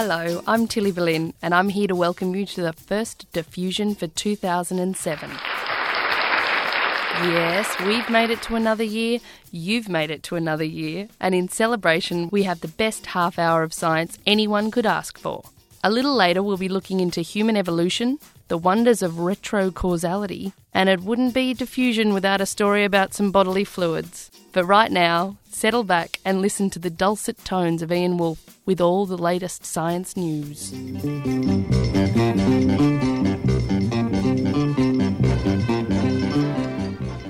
Hello, I'm Tilly Berlin, and I'm here to welcome you to the first diffusion for 2007. Yes, we've made it to another year, you've made it to another year, and in celebration, we have the best half hour of science anyone could ask for. A little later, we'll be looking into human evolution, the wonders of retrocausality, and it wouldn't be diffusion without a story about some bodily fluids. But right now, settle back and listen to the dulcet tones of Ian Wolfe with all the latest science news.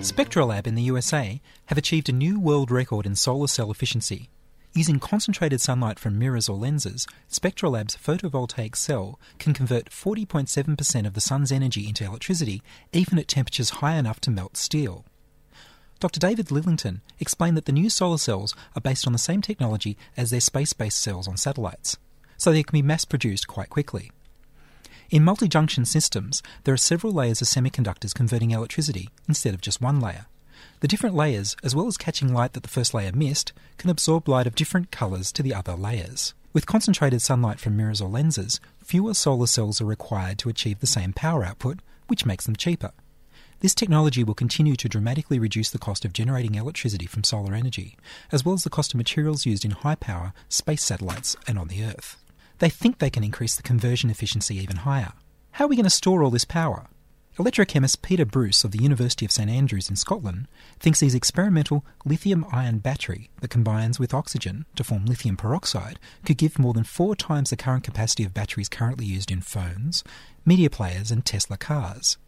Spectrolab in the USA have achieved a new world record in solar cell efficiency. Using concentrated sunlight from mirrors or lenses, Spectrolab's photovoltaic cell can convert 40.7% of the sun's energy into electricity, even at temperatures high enough to melt steel. Dr. David Lillington explained that the new solar cells are based on the same technology as their space based cells on satellites, so they can be mass produced quite quickly. In multi junction systems, there are several layers of semiconductors converting electricity instead of just one layer. The different layers, as well as catching light that the first layer missed, can absorb light of different colours to the other layers. With concentrated sunlight from mirrors or lenses, fewer solar cells are required to achieve the same power output, which makes them cheaper. This technology will continue to dramatically reduce the cost of generating electricity from solar energy, as well as the cost of materials used in high power space satellites and on the Earth. They think they can increase the conversion efficiency even higher. How are we going to store all this power? Electrochemist Peter Bruce of the University of St Andrews in Scotland thinks his experimental lithium ion battery that combines with oxygen to form lithium peroxide could give more than four times the current capacity of batteries currently used in phones, media players, and Tesla cars.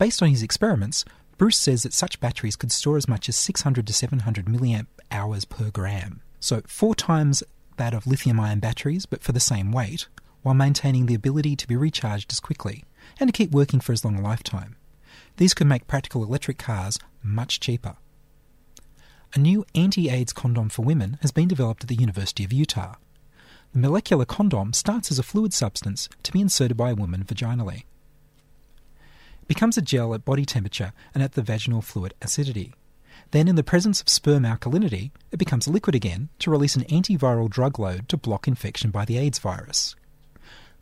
Based on his experiments, Bruce says that such batteries could store as much as 600 to 700 milliamp hours per gram. So, four times that of lithium ion batteries, but for the same weight, while maintaining the ability to be recharged as quickly and to keep working for as long a lifetime. These could make practical electric cars much cheaper. A new anti AIDS condom for women has been developed at the University of Utah. The molecular condom starts as a fluid substance to be inserted by a woman vaginally. Becomes a gel at body temperature and at the vaginal fluid acidity. Then, in the presence of sperm alkalinity, it becomes liquid again to release an antiviral drug load to block infection by the AIDS virus.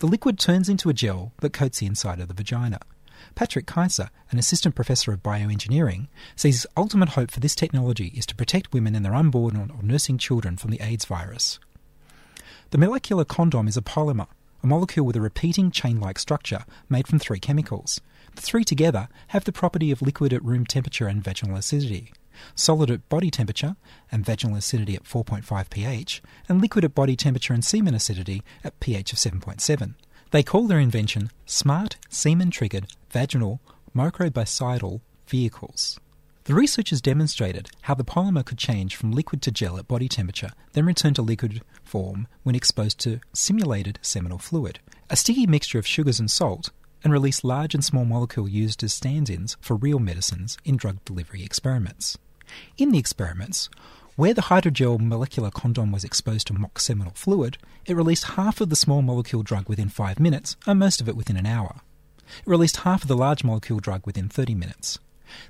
The liquid turns into a gel that coats the inside of the vagina. Patrick Kiser, an assistant professor of bioengineering, says his ultimate hope for this technology is to protect women and their unborn or nursing children from the AIDS virus. The molecular condom is a polymer, a molecule with a repeating chain like structure made from three chemicals. The three together have the property of liquid at room temperature and vaginal acidity, solid at body temperature and vaginal acidity at 4.5 pH, and liquid at body temperature and semen acidity at pH of 7.7. They call their invention smart semen triggered vaginal microbicidal vehicles. The researchers demonstrated how the polymer could change from liquid to gel at body temperature, then return to liquid form when exposed to simulated seminal fluid, a sticky mixture of sugars and salt, and release large and small molecule used as stand ins for real medicines in drug delivery experiments. In the experiments, where the hydrogel molecular condom was exposed to mock seminal fluid, it released half of the small molecule drug within 5 minutes, and most of it within an hour. It released half of the large molecule drug within 30 minutes.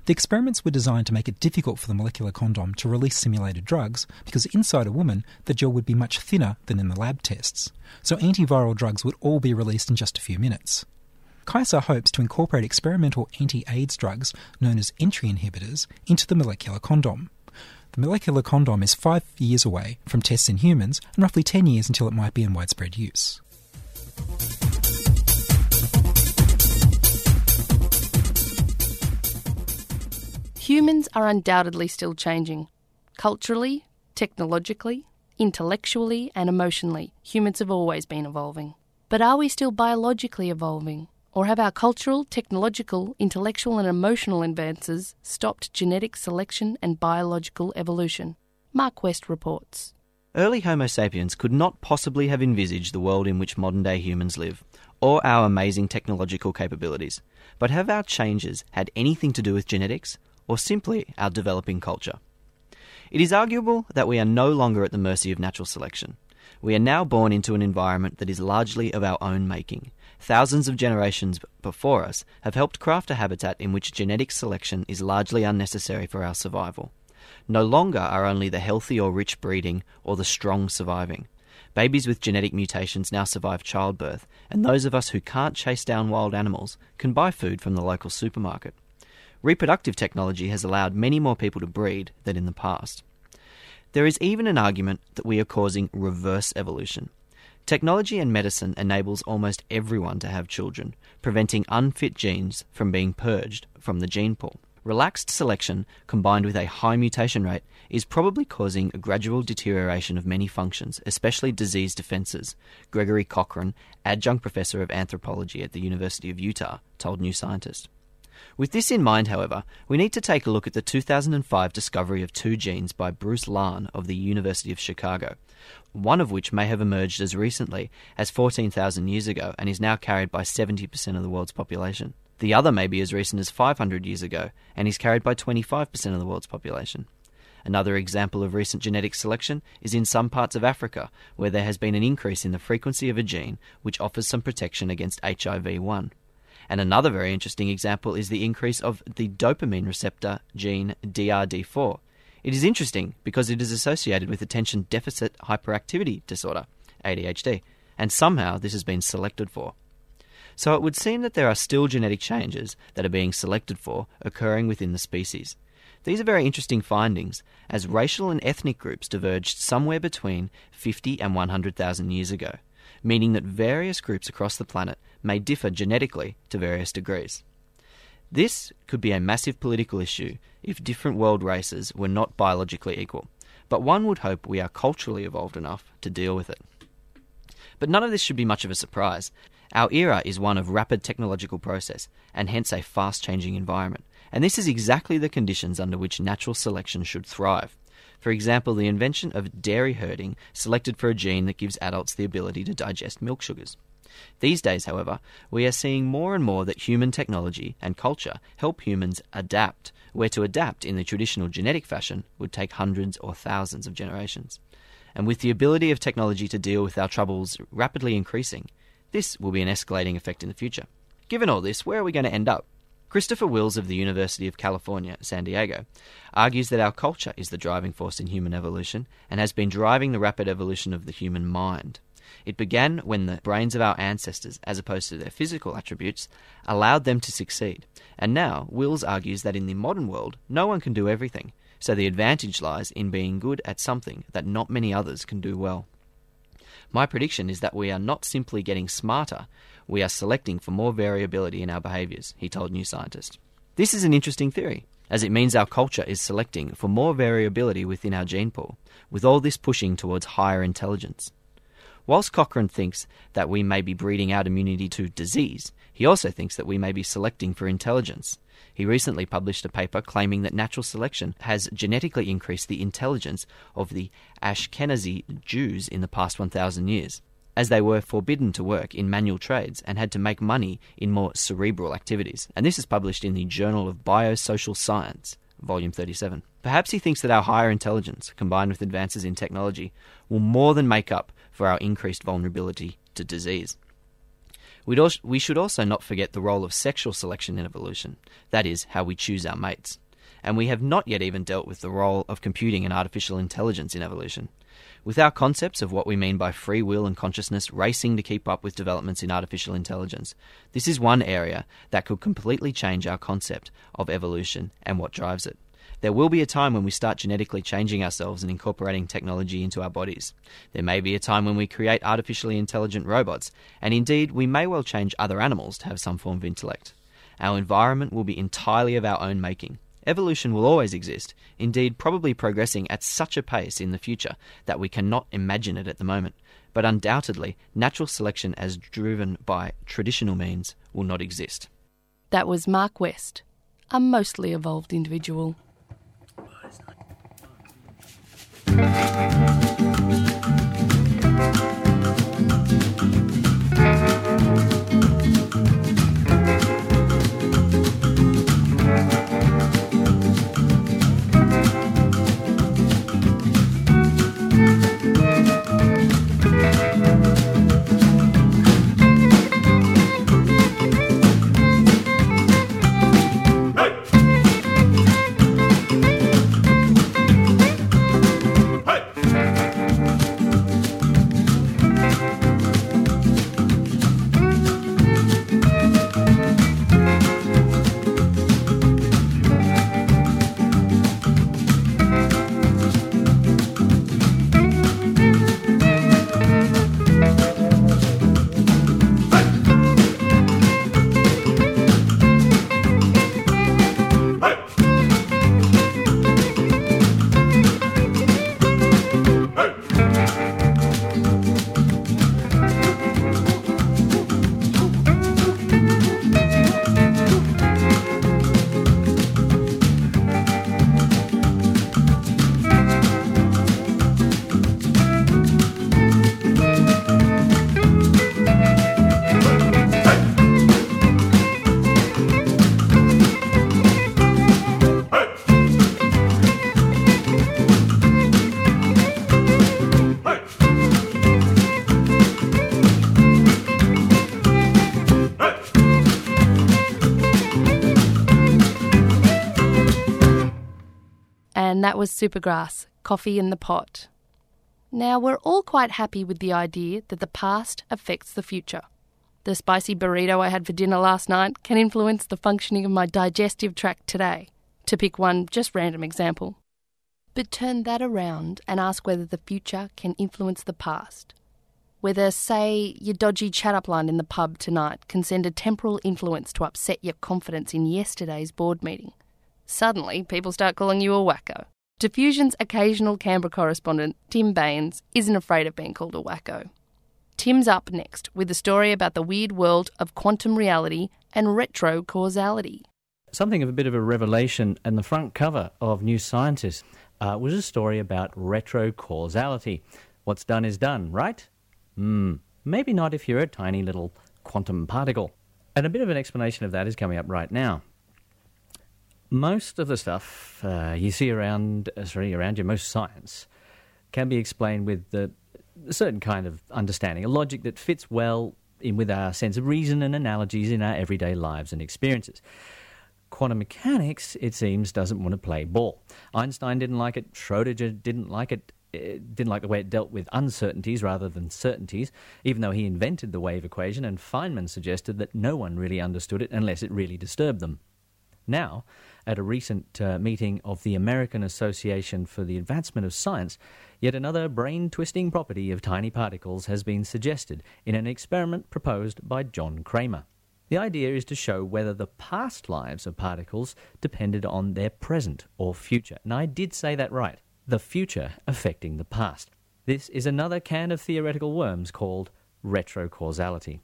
The experiments were designed to make it difficult for the molecular condom to release simulated drugs because inside a woman the gel would be much thinner than in the lab tests, so antiviral drugs would all be released in just a few minutes. Kiser hopes to incorporate experimental anti AIDS drugs known as entry inhibitors into the molecular condom. The molecular condom is five years away from tests in humans and roughly 10 years until it might be in widespread use. Humans are undoubtedly still changing. Culturally, technologically, intellectually, and emotionally, humans have always been evolving. But are we still biologically evolving? Or have our cultural, technological, intellectual, and emotional advances stopped genetic selection and biological evolution? Mark West reports. Early Homo sapiens could not possibly have envisaged the world in which modern day humans live, or our amazing technological capabilities. But have our changes had anything to do with genetics, or simply our developing culture? It is arguable that we are no longer at the mercy of natural selection. We are now born into an environment that is largely of our own making. Thousands of generations before us have helped craft a habitat in which genetic selection is largely unnecessary for our survival. No longer are only the healthy or rich breeding or the strong surviving. Babies with genetic mutations now survive childbirth, and those of us who can't chase down wild animals can buy food from the local supermarket. Reproductive technology has allowed many more people to breed than in the past. There is even an argument that we are causing reverse evolution. Technology and medicine enables almost everyone to have children, preventing unfit genes from being purged from the gene pool. Relaxed selection, combined with a high mutation rate, is probably causing a gradual deterioration of many functions, especially disease defenses, Gregory Cochran, adjunct professor of anthropology at the University of Utah, told New Scientist. With this in mind, however, we need to take a look at the 2005 discovery of two genes by Bruce Lahn of the University of Chicago, one of which may have emerged as recently as 14,000 years ago and is now carried by 70% of the world's population. The other may be as recent as 500 years ago and is carried by 25% of the world's population. Another example of recent genetic selection is in some parts of Africa, where there has been an increase in the frequency of a gene which offers some protection against HIV 1. And another very interesting example is the increase of the dopamine receptor gene DRD4. It is interesting because it is associated with attention deficit hyperactivity disorder, ADHD, and somehow this has been selected for. So it would seem that there are still genetic changes that are being selected for occurring within the species. These are very interesting findings, as racial and ethnic groups diverged somewhere between 50 and 100,000 years ago, meaning that various groups across the planet may differ genetically to various degrees. This could be a massive political issue if different world races were not biologically equal, but one would hope we are culturally evolved enough to deal with it. But none of this should be much of a surprise, our era is one of rapid technological process, and hence a fast changing environment. And this is exactly the conditions under which natural selection should thrive. For example, the invention of dairy herding selected for a gene that gives adults the ability to digest milk sugars. These days, however, we are seeing more and more that human technology and culture help humans adapt, where to adapt in the traditional genetic fashion would take hundreds or thousands of generations. And with the ability of technology to deal with our troubles rapidly increasing, this will be an escalating effect in the future. Given all this, where are we going to end up? Christopher Wills of the University of California, San Diego, argues that our culture is the driving force in human evolution and has been driving the rapid evolution of the human mind. It began when the brains of our ancestors, as opposed to their physical attributes, allowed them to succeed. And now, Wills argues that in the modern world, no one can do everything, so the advantage lies in being good at something that not many others can do well. My prediction is that we are not simply getting smarter, we are selecting for more variability in our behaviours, he told New Scientist. This is an interesting theory, as it means our culture is selecting for more variability within our gene pool, with all this pushing towards higher intelligence. Whilst Cochran thinks that we may be breeding out immunity to disease, he also thinks that we may be selecting for intelligence. He recently published a paper claiming that natural selection has genetically increased the intelligence of the Ashkenazi Jews in the past 1,000 years, as they were forbidden to work in manual trades and had to make money in more cerebral activities. And this is published in the Journal of Biosocial Science, volume 37. Perhaps he thinks that our higher intelligence, combined with advances in technology, will more than make up for our increased vulnerability to disease. We'd we should also not forget the role of sexual selection in evolution, that is, how we choose our mates. And we have not yet even dealt with the role of computing and artificial intelligence in evolution. With our concepts of what we mean by free will and consciousness racing to keep up with developments in artificial intelligence, this is one area that could completely change our concept of evolution and what drives it. There will be a time when we start genetically changing ourselves and incorporating technology into our bodies. There may be a time when we create artificially intelligent robots, and indeed, we may well change other animals to have some form of intellect. Our environment will be entirely of our own making. Evolution will always exist, indeed, probably progressing at such a pace in the future that we cannot imagine it at the moment. But undoubtedly, natural selection as driven by traditional means will not exist. That was Mark West, a mostly evolved individual. And that was Supergrass, Coffee in the Pot. Now, we're all quite happy with the idea that the past affects the future. The spicy burrito I had for dinner last night can influence the functioning of my digestive tract today, to pick one just random example. But turn that around and ask whether the future can influence the past. Whether, say, your dodgy chat up line in the pub tonight can send a temporal influence to upset your confidence in yesterday's board meeting. Suddenly, people start calling you a wacko. Diffusion's occasional Canberra correspondent, Tim Baines, isn't afraid of being called a wacko. Tim's up next with a story about the weird world of quantum reality and retro causality. Something of a bit of a revelation, and the front cover of New Scientist uh, was a story about retro causality. What's done is done, right? Hmm, maybe not if you're a tiny little quantum particle. And a bit of an explanation of that is coming up right now. Most of the stuff uh, you see around, uh, sorry, around you, most science, can be explained with the, a certain kind of understanding, a logic that fits well in with our sense of reason and analogies in our everyday lives and experiences. Quantum mechanics, it seems, doesn't want to play ball. Einstein didn't like it, Schrodinger didn't like it, it didn't like the way it dealt with uncertainties rather than certainties, even though he invented the wave equation, and Feynman suggested that no one really understood it unless it really disturbed them. Now, at a recent uh, meeting of the American Association for the Advancement of Science, yet another brain twisting property of tiny particles has been suggested in an experiment proposed by John Cramer. The idea is to show whether the past lives of particles depended on their present or future. And I did say that right the future affecting the past. This is another can of theoretical worms called retrocausality.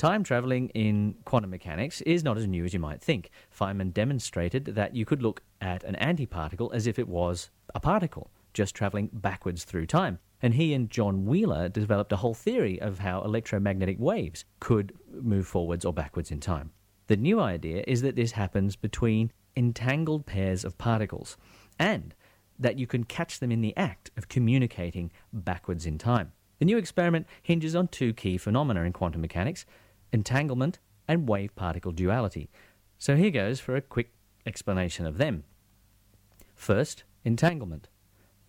Time travelling in quantum mechanics is not as new as you might think. Feynman demonstrated that you could look at an antiparticle as if it was a particle, just travelling backwards through time. And he and John Wheeler developed a whole theory of how electromagnetic waves could move forwards or backwards in time. The new idea is that this happens between entangled pairs of particles, and that you can catch them in the act of communicating backwards in time. The new experiment hinges on two key phenomena in quantum mechanics entanglement and wave particle duality. So here goes for a quick explanation of them. First, entanglement.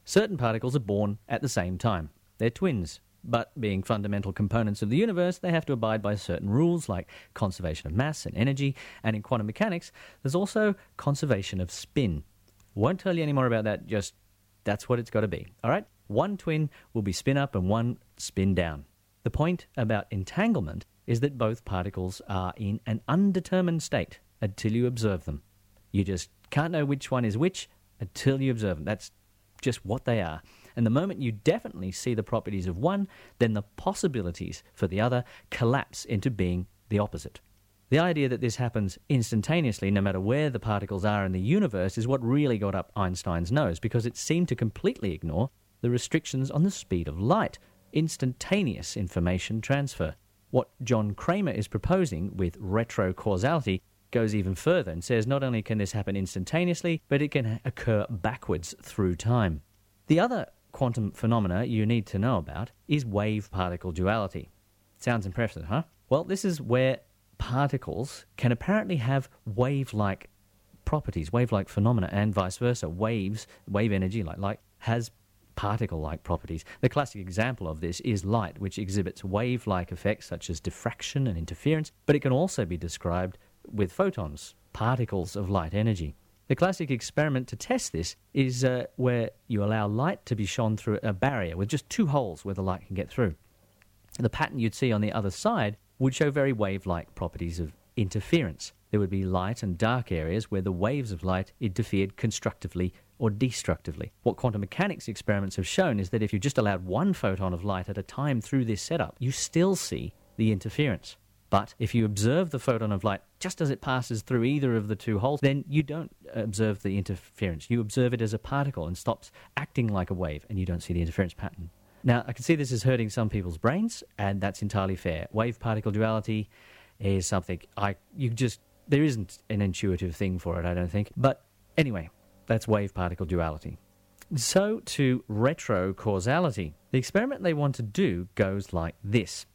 Certain particles are born at the same time. They're twins, but being fundamental components of the universe, they have to abide by certain rules like conservation of mass and energy, and in quantum mechanics, there's also conservation of spin. Won't tell you any more about that, just that's what it's got to be. All right? One twin will be spin up and one spin down. The point about entanglement is that both particles are in an undetermined state until you observe them. You just can't know which one is which until you observe them. That's just what they are. And the moment you definitely see the properties of one, then the possibilities for the other collapse into being the opposite. The idea that this happens instantaneously, no matter where the particles are in the universe, is what really got up Einstein's nose because it seemed to completely ignore the restrictions on the speed of light, instantaneous information transfer. What John Cramer is proposing with retrocausality goes even further and says not only can this happen instantaneously, but it can occur backwards through time. The other quantum phenomena you need to know about is wave particle duality. Sounds impressive, huh? Well, this is where particles can apparently have wave like properties, wave like phenomena, and vice versa. Waves, wave energy, like light, has particle like properties. The classic example of this is light, which exhibits wave like effects such as diffraction and interference, but it can also be described with photons, particles of light energy. The classic experiment to test this is uh, where you allow light to be shone through a barrier with just two holes where the light can get through. The pattern you'd see on the other side would show very wave like properties of interference. There would be light and dark areas where the waves of light interfered constructively or destructively. What quantum mechanics experiments have shown is that if you just allowed one photon of light at a time through this setup, you still see the interference. But if you observe the photon of light just as it passes through either of the two holes, then you don't observe the interference. You observe it as a particle and stops acting like a wave, and you don't see the interference pattern. Now, I can see this is hurting some people's brains, and that's entirely fair. Wave particle duality is something I you just there isn't an intuitive thing for it, I don't think. But anyway, that's wave particle duality. So to retrocausality. The experiment they want to do goes like this.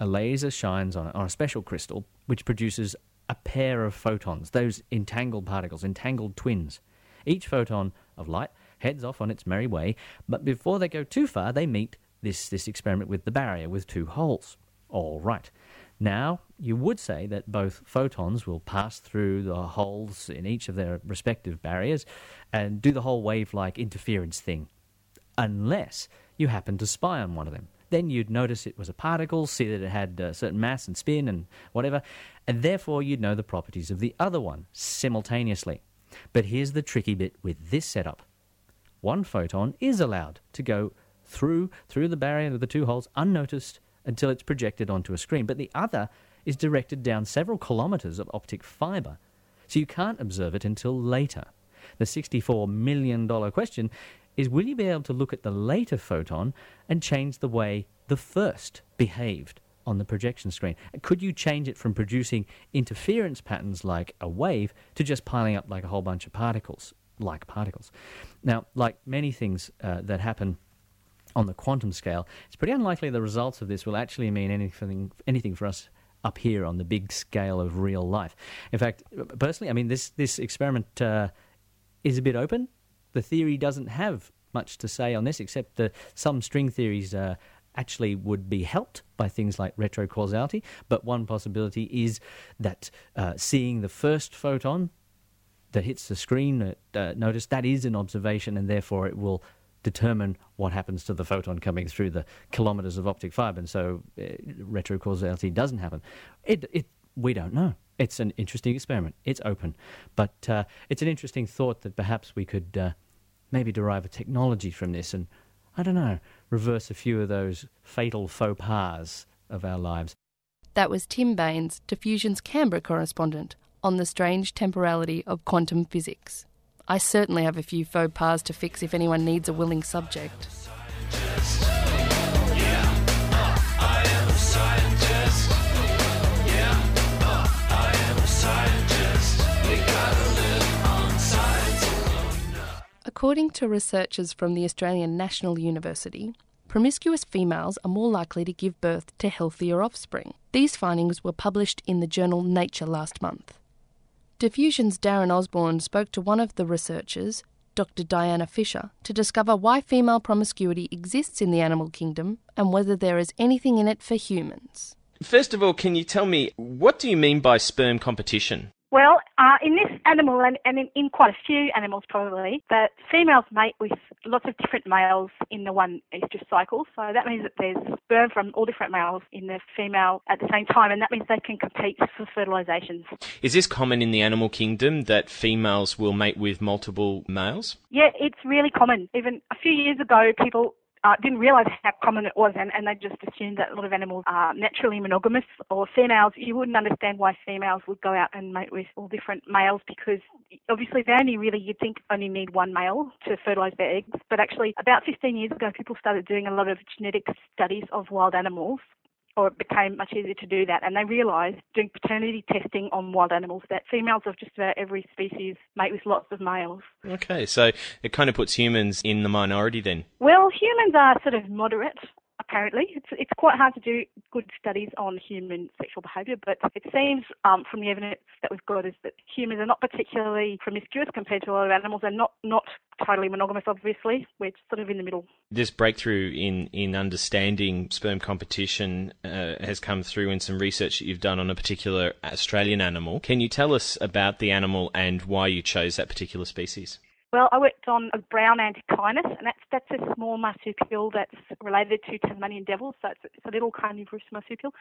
A laser shines on, on a special crystal which produces a pair of photons, those entangled particles, entangled twins. Each photon of light heads off on its merry way. But before they go too far, they meet this, this experiment with the barrier with two holes. All right. Now, you would say that both photons will pass through the holes in each of their respective barriers and do the whole wave like interference thing, unless you happen to spy on one of them. Then you'd notice it was a particle, see that it had a certain mass and spin and whatever, and therefore you'd know the properties of the other one simultaneously. But here's the tricky bit with this setup one photon is allowed to go through through the barrier of the two holes unnoticed until it's projected onto a screen, but the other is directed down several kilometers of optic fiber, so you can't observe it until later. The $64 million question is will you be able to look at the later photon and change the way the first behaved on the projection screen? Could you change it from producing interference patterns like a wave to just piling up like a whole bunch of particles, like particles? Now, like many things uh, that happen on the quantum scale, it's pretty unlikely the results of this will actually mean anything, anything for us up here on the big scale of real life. In fact, personally, I mean, this, this experiment uh, is a bit open. The theory doesn't have much to say on this, except that some string theories uh, actually would be helped by things like retrocausality. But one possibility is that uh, seeing the first photon that hits the screen, uh, notice that is an observation, and therefore it will determine what happens to the photon coming through the kilometers of optic fiber, and so uh, retrocausality doesn't happen. It, it, we don't know. It's an interesting experiment. It's open, but uh, it's an interesting thought that perhaps we could uh, maybe derive a technology from this, and I don't know, reverse a few of those fatal faux pas of our lives. That was Tim Baines, Diffusion's Canberra correspondent, on the strange temporality of quantum physics. I certainly have a few faux pas to fix if anyone needs a willing subject. According to researchers from the Australian National University, promiscuous females are more likely to give birth to healthier offspring. These findings were published in the journal Nature last month. Diffusion's Darren Osborne spoke to one of the researchers, Dr. Diana Fisher, to discover why female promiscuity exists in the animal kingdom and whether there is anything in it for humans. First of all, can you tell me what do you mean by sperm competition? Well, uh, in this animal, and, and in, in, quite a few animals probably, that females mate with lots of different males in the one estrus cycle. So that means that there's sperm from all different males in the female at the same time, and that means they can compete for fertilizations. Is this common in the animal kingdom that females will mate with multiple males? Yeah, it's really common. Even a few years ago, people uh, didn't realise how common it was, and, and they just assumed that a lot of animals are naturally monogamous or females. You wouldn't understand why females would go out and mate with all different males because obviously they only really, you'd think, only need one male to fertilise their eggs. But actually, about 15 years ago, people started doing a lot of genetic studies of wild animals or it became much easier to do that. And they realised doing paternity testing on wild animals that females of just about every species mate with lots of males. Okay, so it kind of puts humans in the minority then. Well, humans are sort of moderate apparently. It's, it's quite hard to do good studies on human sexual behaviour, but it seems um, from the evidence that we've got is that humans are not particularly promiscuous compared to other animals and not, not totally monogamous, obviously. We're sort of in the middle. This breakthrough in, in understanding sperm competition uh, has come through in some research that you've done on a particular Australian animal. Can you tell us about the animal and why you chose that particular species? Well, I worked on a brown antechinus, and that's that's a small marsupial that's related to Tasmanian devils, so it's, it's a little carnivorous marsupial.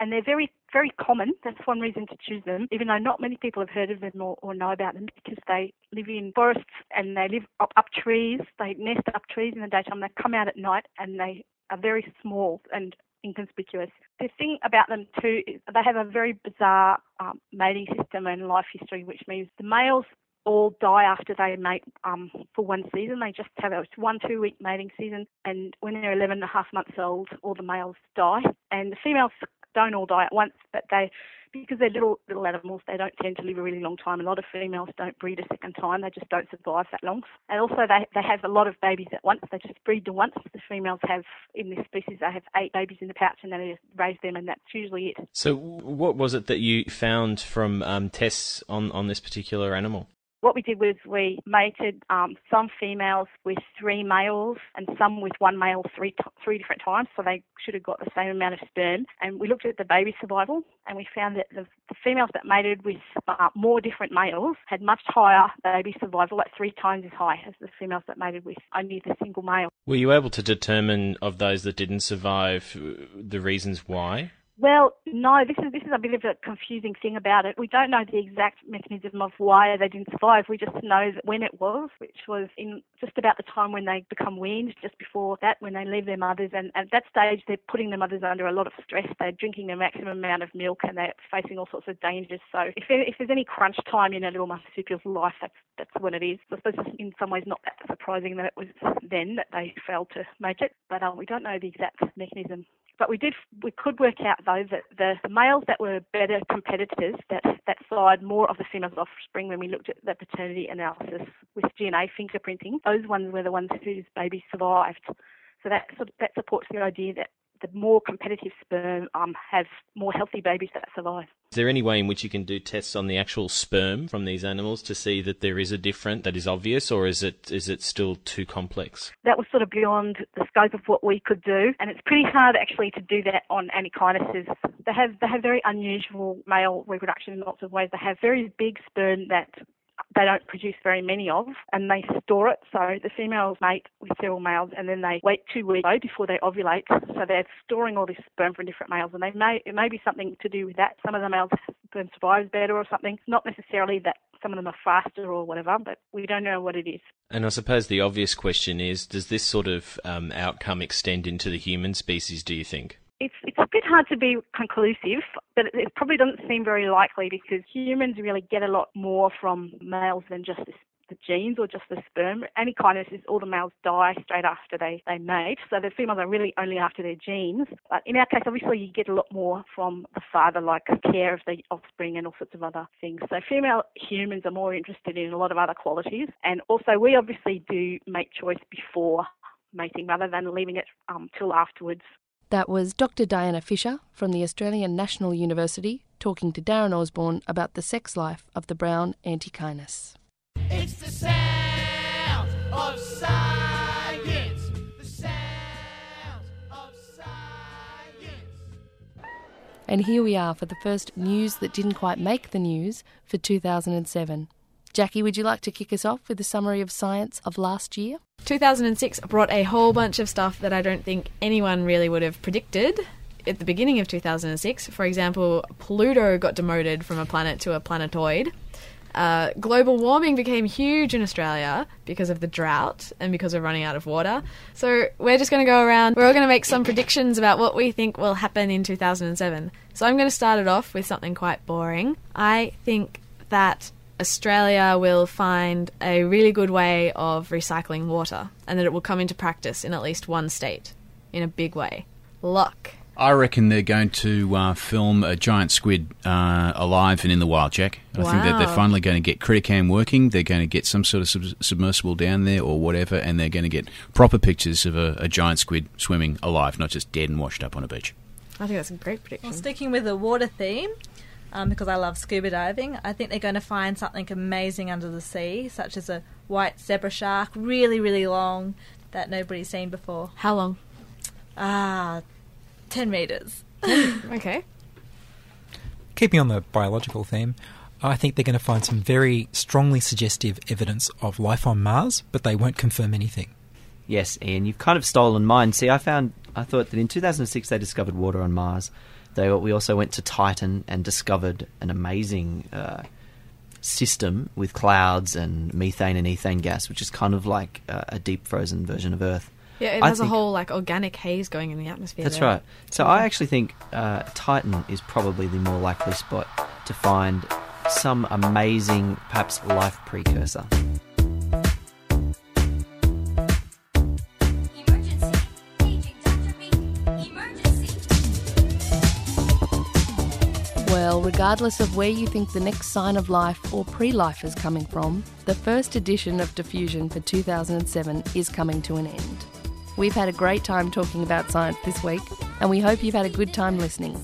And they're very, very common. That's one reason to choose them, even though not many people have heard of them or, or know about them because they live in forests and they live up, up trees. They nest up trees in the daytime. They come out at night and they are very small and inconspicuous. The thing about them too is they have a very bizarre um, mating system and life history, which means the males all die after they mate um, for one season. They just have a one, two week mating season, and when they're 11 and a half months old, all the males die. And the females don't all die at once, but they, because they're little little animals, they don't tend to live a really long time. A lot of females don't breed a second time; they just don't survive that long. And also, they they have a lot of babies at once. They just breed to once. The females have in this species they have eight babies in the pouch, and then they raise them, and that's usually it. So, what was it that you found from um, tests on on this particular animal? What we did was we mated um, some females with three males and some with one male three t- three different times, so they should have got the same amount of sperm. And we looked at the baby survival, and we found that the, the females that mated with uh, more different males had much higher baby survival, like three times as high as the females that mated with only the single male. Were you able to determine of those that didn't survive uh, the reasons why? Well, no, this is this is a bit of a confusing thing about it. We don't know the exact mechanism of why they didn't survive. We just know that when it was, which was in just about the time when they become weaned, just before that, when they leave their mothers, and at that stage they're putting their mothers under a lot of stress. They're drinking the maximum amount of milk and they're facing all sorts of dangers. So if if there's any crunch time in a little marsupial's life, that's that's when it is. I suppose it's in some ways not that surprising that it was then that they failed to make it, but um, we don't know the exact mechanism. But we did, we could work out though that the, the males that were better competitors, that that sired more of the female's offspring when we looked at the paternity analysis with DNA fingerprinting, those ones were the ones whose babies survived. So that that supports the idea that the more competitive sperm um, have more healthy babies that survive. Is there any way in which you can do tests on the actual sperm from these animals to see that there is a difference that is obvious, or is it is it still too complex? That was sort of beyond the scope of what we could do, and it's pretty hard actually to do that on antechinus. They have they have very unusual male reproduction in lots of ways. They have very big sperm that they don't produce very many of, and they store it. So the females mate with several males, and then they wait two weeks before they ovulate. So they're storing all this sperm from different males, and they may it may be something to do with that. Some of the males sperm survives better or something. Not necessarily that some of them are faster or whatever, but we don't know what it is. And I suppose the obvious question is, does this sort of um, outcome extend into the human species? Do you think? It's, it's a bit hard to be conclusive, but it, probably doesn't seem very likely because humans really get a lot more from males than just the, the genes or just the sperm. Antechinus is all the males die straight after they, they mate, so the females are really only after their genes. But in our case, obviously, you get a lot more from the father, like care of the offspring and all sorts of other things. So female humans are more interested in a lot of other qualities, and also we obviously do make choice before mating rather than leaving it um, till afterwards. That was Dr. Diana Fisher from the Australian National University talking to Darren Osborne about the sex life of the brown antechinus. It's the sound of science. The sound of science. And here we are for the first news that didn't quite make the news for 2007. Jackie, would you like to kick us off with a summary of science of last year? 2006 brought a whole bunch of stuff that I don't think anyone really would have predicted at the beginning of 2006. For example, Pluto got demoted from a planet to a planetoid. Uh, global warming became huge in Australia because of the drought and because of running out of water. So we're just going to go around. We're all going to make some predictions about what we think will happen in 2007. So I'm going to start it off with something quite boring. I think that Australia will find a really good way of recycling water and that it will come into practice in at least one state in a big way. Luck. I reckon they're going to uh, film a giant squid uh, alive and in the wild, Jack. I think that they're finally going to get Crittercam working. They're going to get some sort of sub- submersible down there or whatever, and they're going to get proper pictures of a, a giant squid swimming alive, not just dead and washed up on a beach. I think that's a great prediction. Well, sticking with the water theme, um, because I love scuba diving, I think they're going to find something amazing under the sea, such as a white zebra shark, really, really long, that nobody's seen before. How long? Ah, 10 metres. okay. Keeping on the biological theme, I think they're going to find some very strongly suggestive evidence of life on Mars, but they won't confirm anything. Yes, Ian, you've kind of stolen mine. See, I found, I thought that in 2006 they discovered water on Mars. They, we also went to Titan and discovered an amazing uh, system with clouds and methane and ethane gas, which is kind of like uh, a deep frozen version of Earth. Yeah, it I has a whole like organic haze going in the atmosphere. That's there. right. So I actually think uh, Titan is probably the more likely spot to find some amazing, perhaps life precursor. Well, regardless of where you think the next sign of life or pre life is coming from, the first edition of Diffusion for 2007 is coming to an end. We've had a great time talking about science this week, and we hope you've had a good time listening.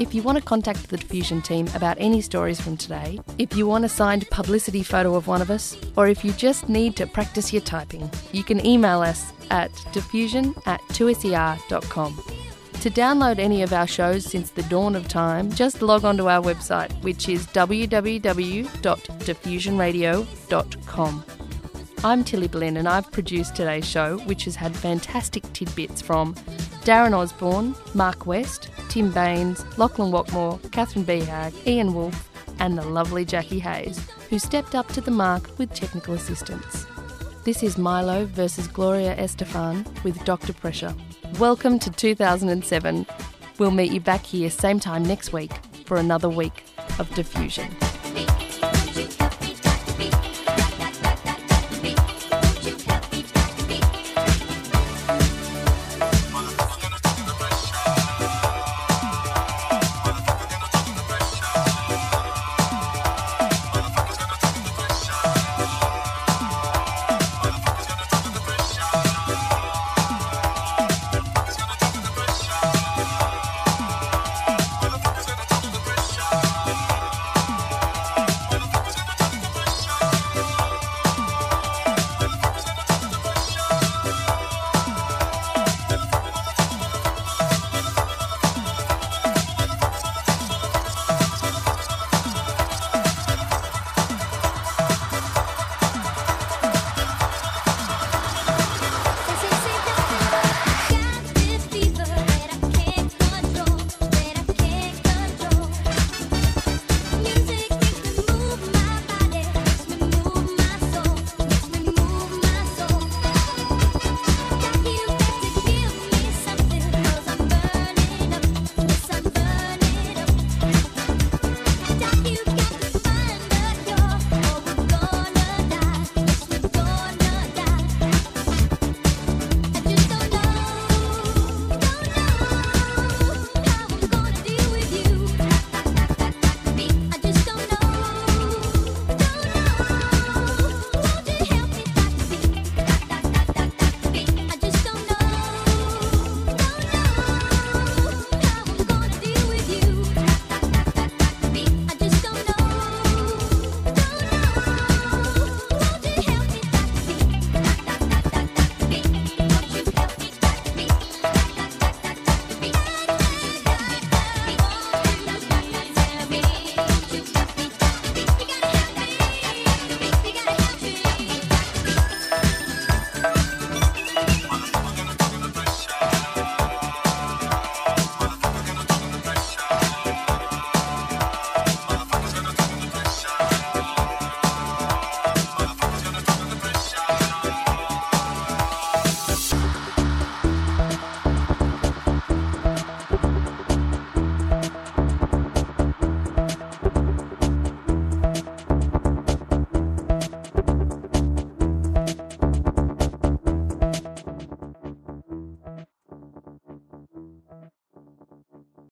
If you want to contact the Diffusion team about any stories from today, if you want a signed publicity photo of one of us, or if you just need to practice your typing, you can email us at diffusion at 2ser.com. To download any of our shows since the dawn of time, just log on to our website, which is www.diffusionradio.com. I'm Tilly Blinn and I've produced today's show, which has had fantastic tidbits from Darren Osborne, Mark West, Tim Baines, Lachlan Watmore, Catherine Behag, Ian Wolfe, and the lovely Jackie Hayes, who stepped up to the mark with technical assistance. This is Mylo versus Gloria Estefan with Dr. Pressure. Welcome to 2007. We'll meet you back here same time next week for another week of diffusion.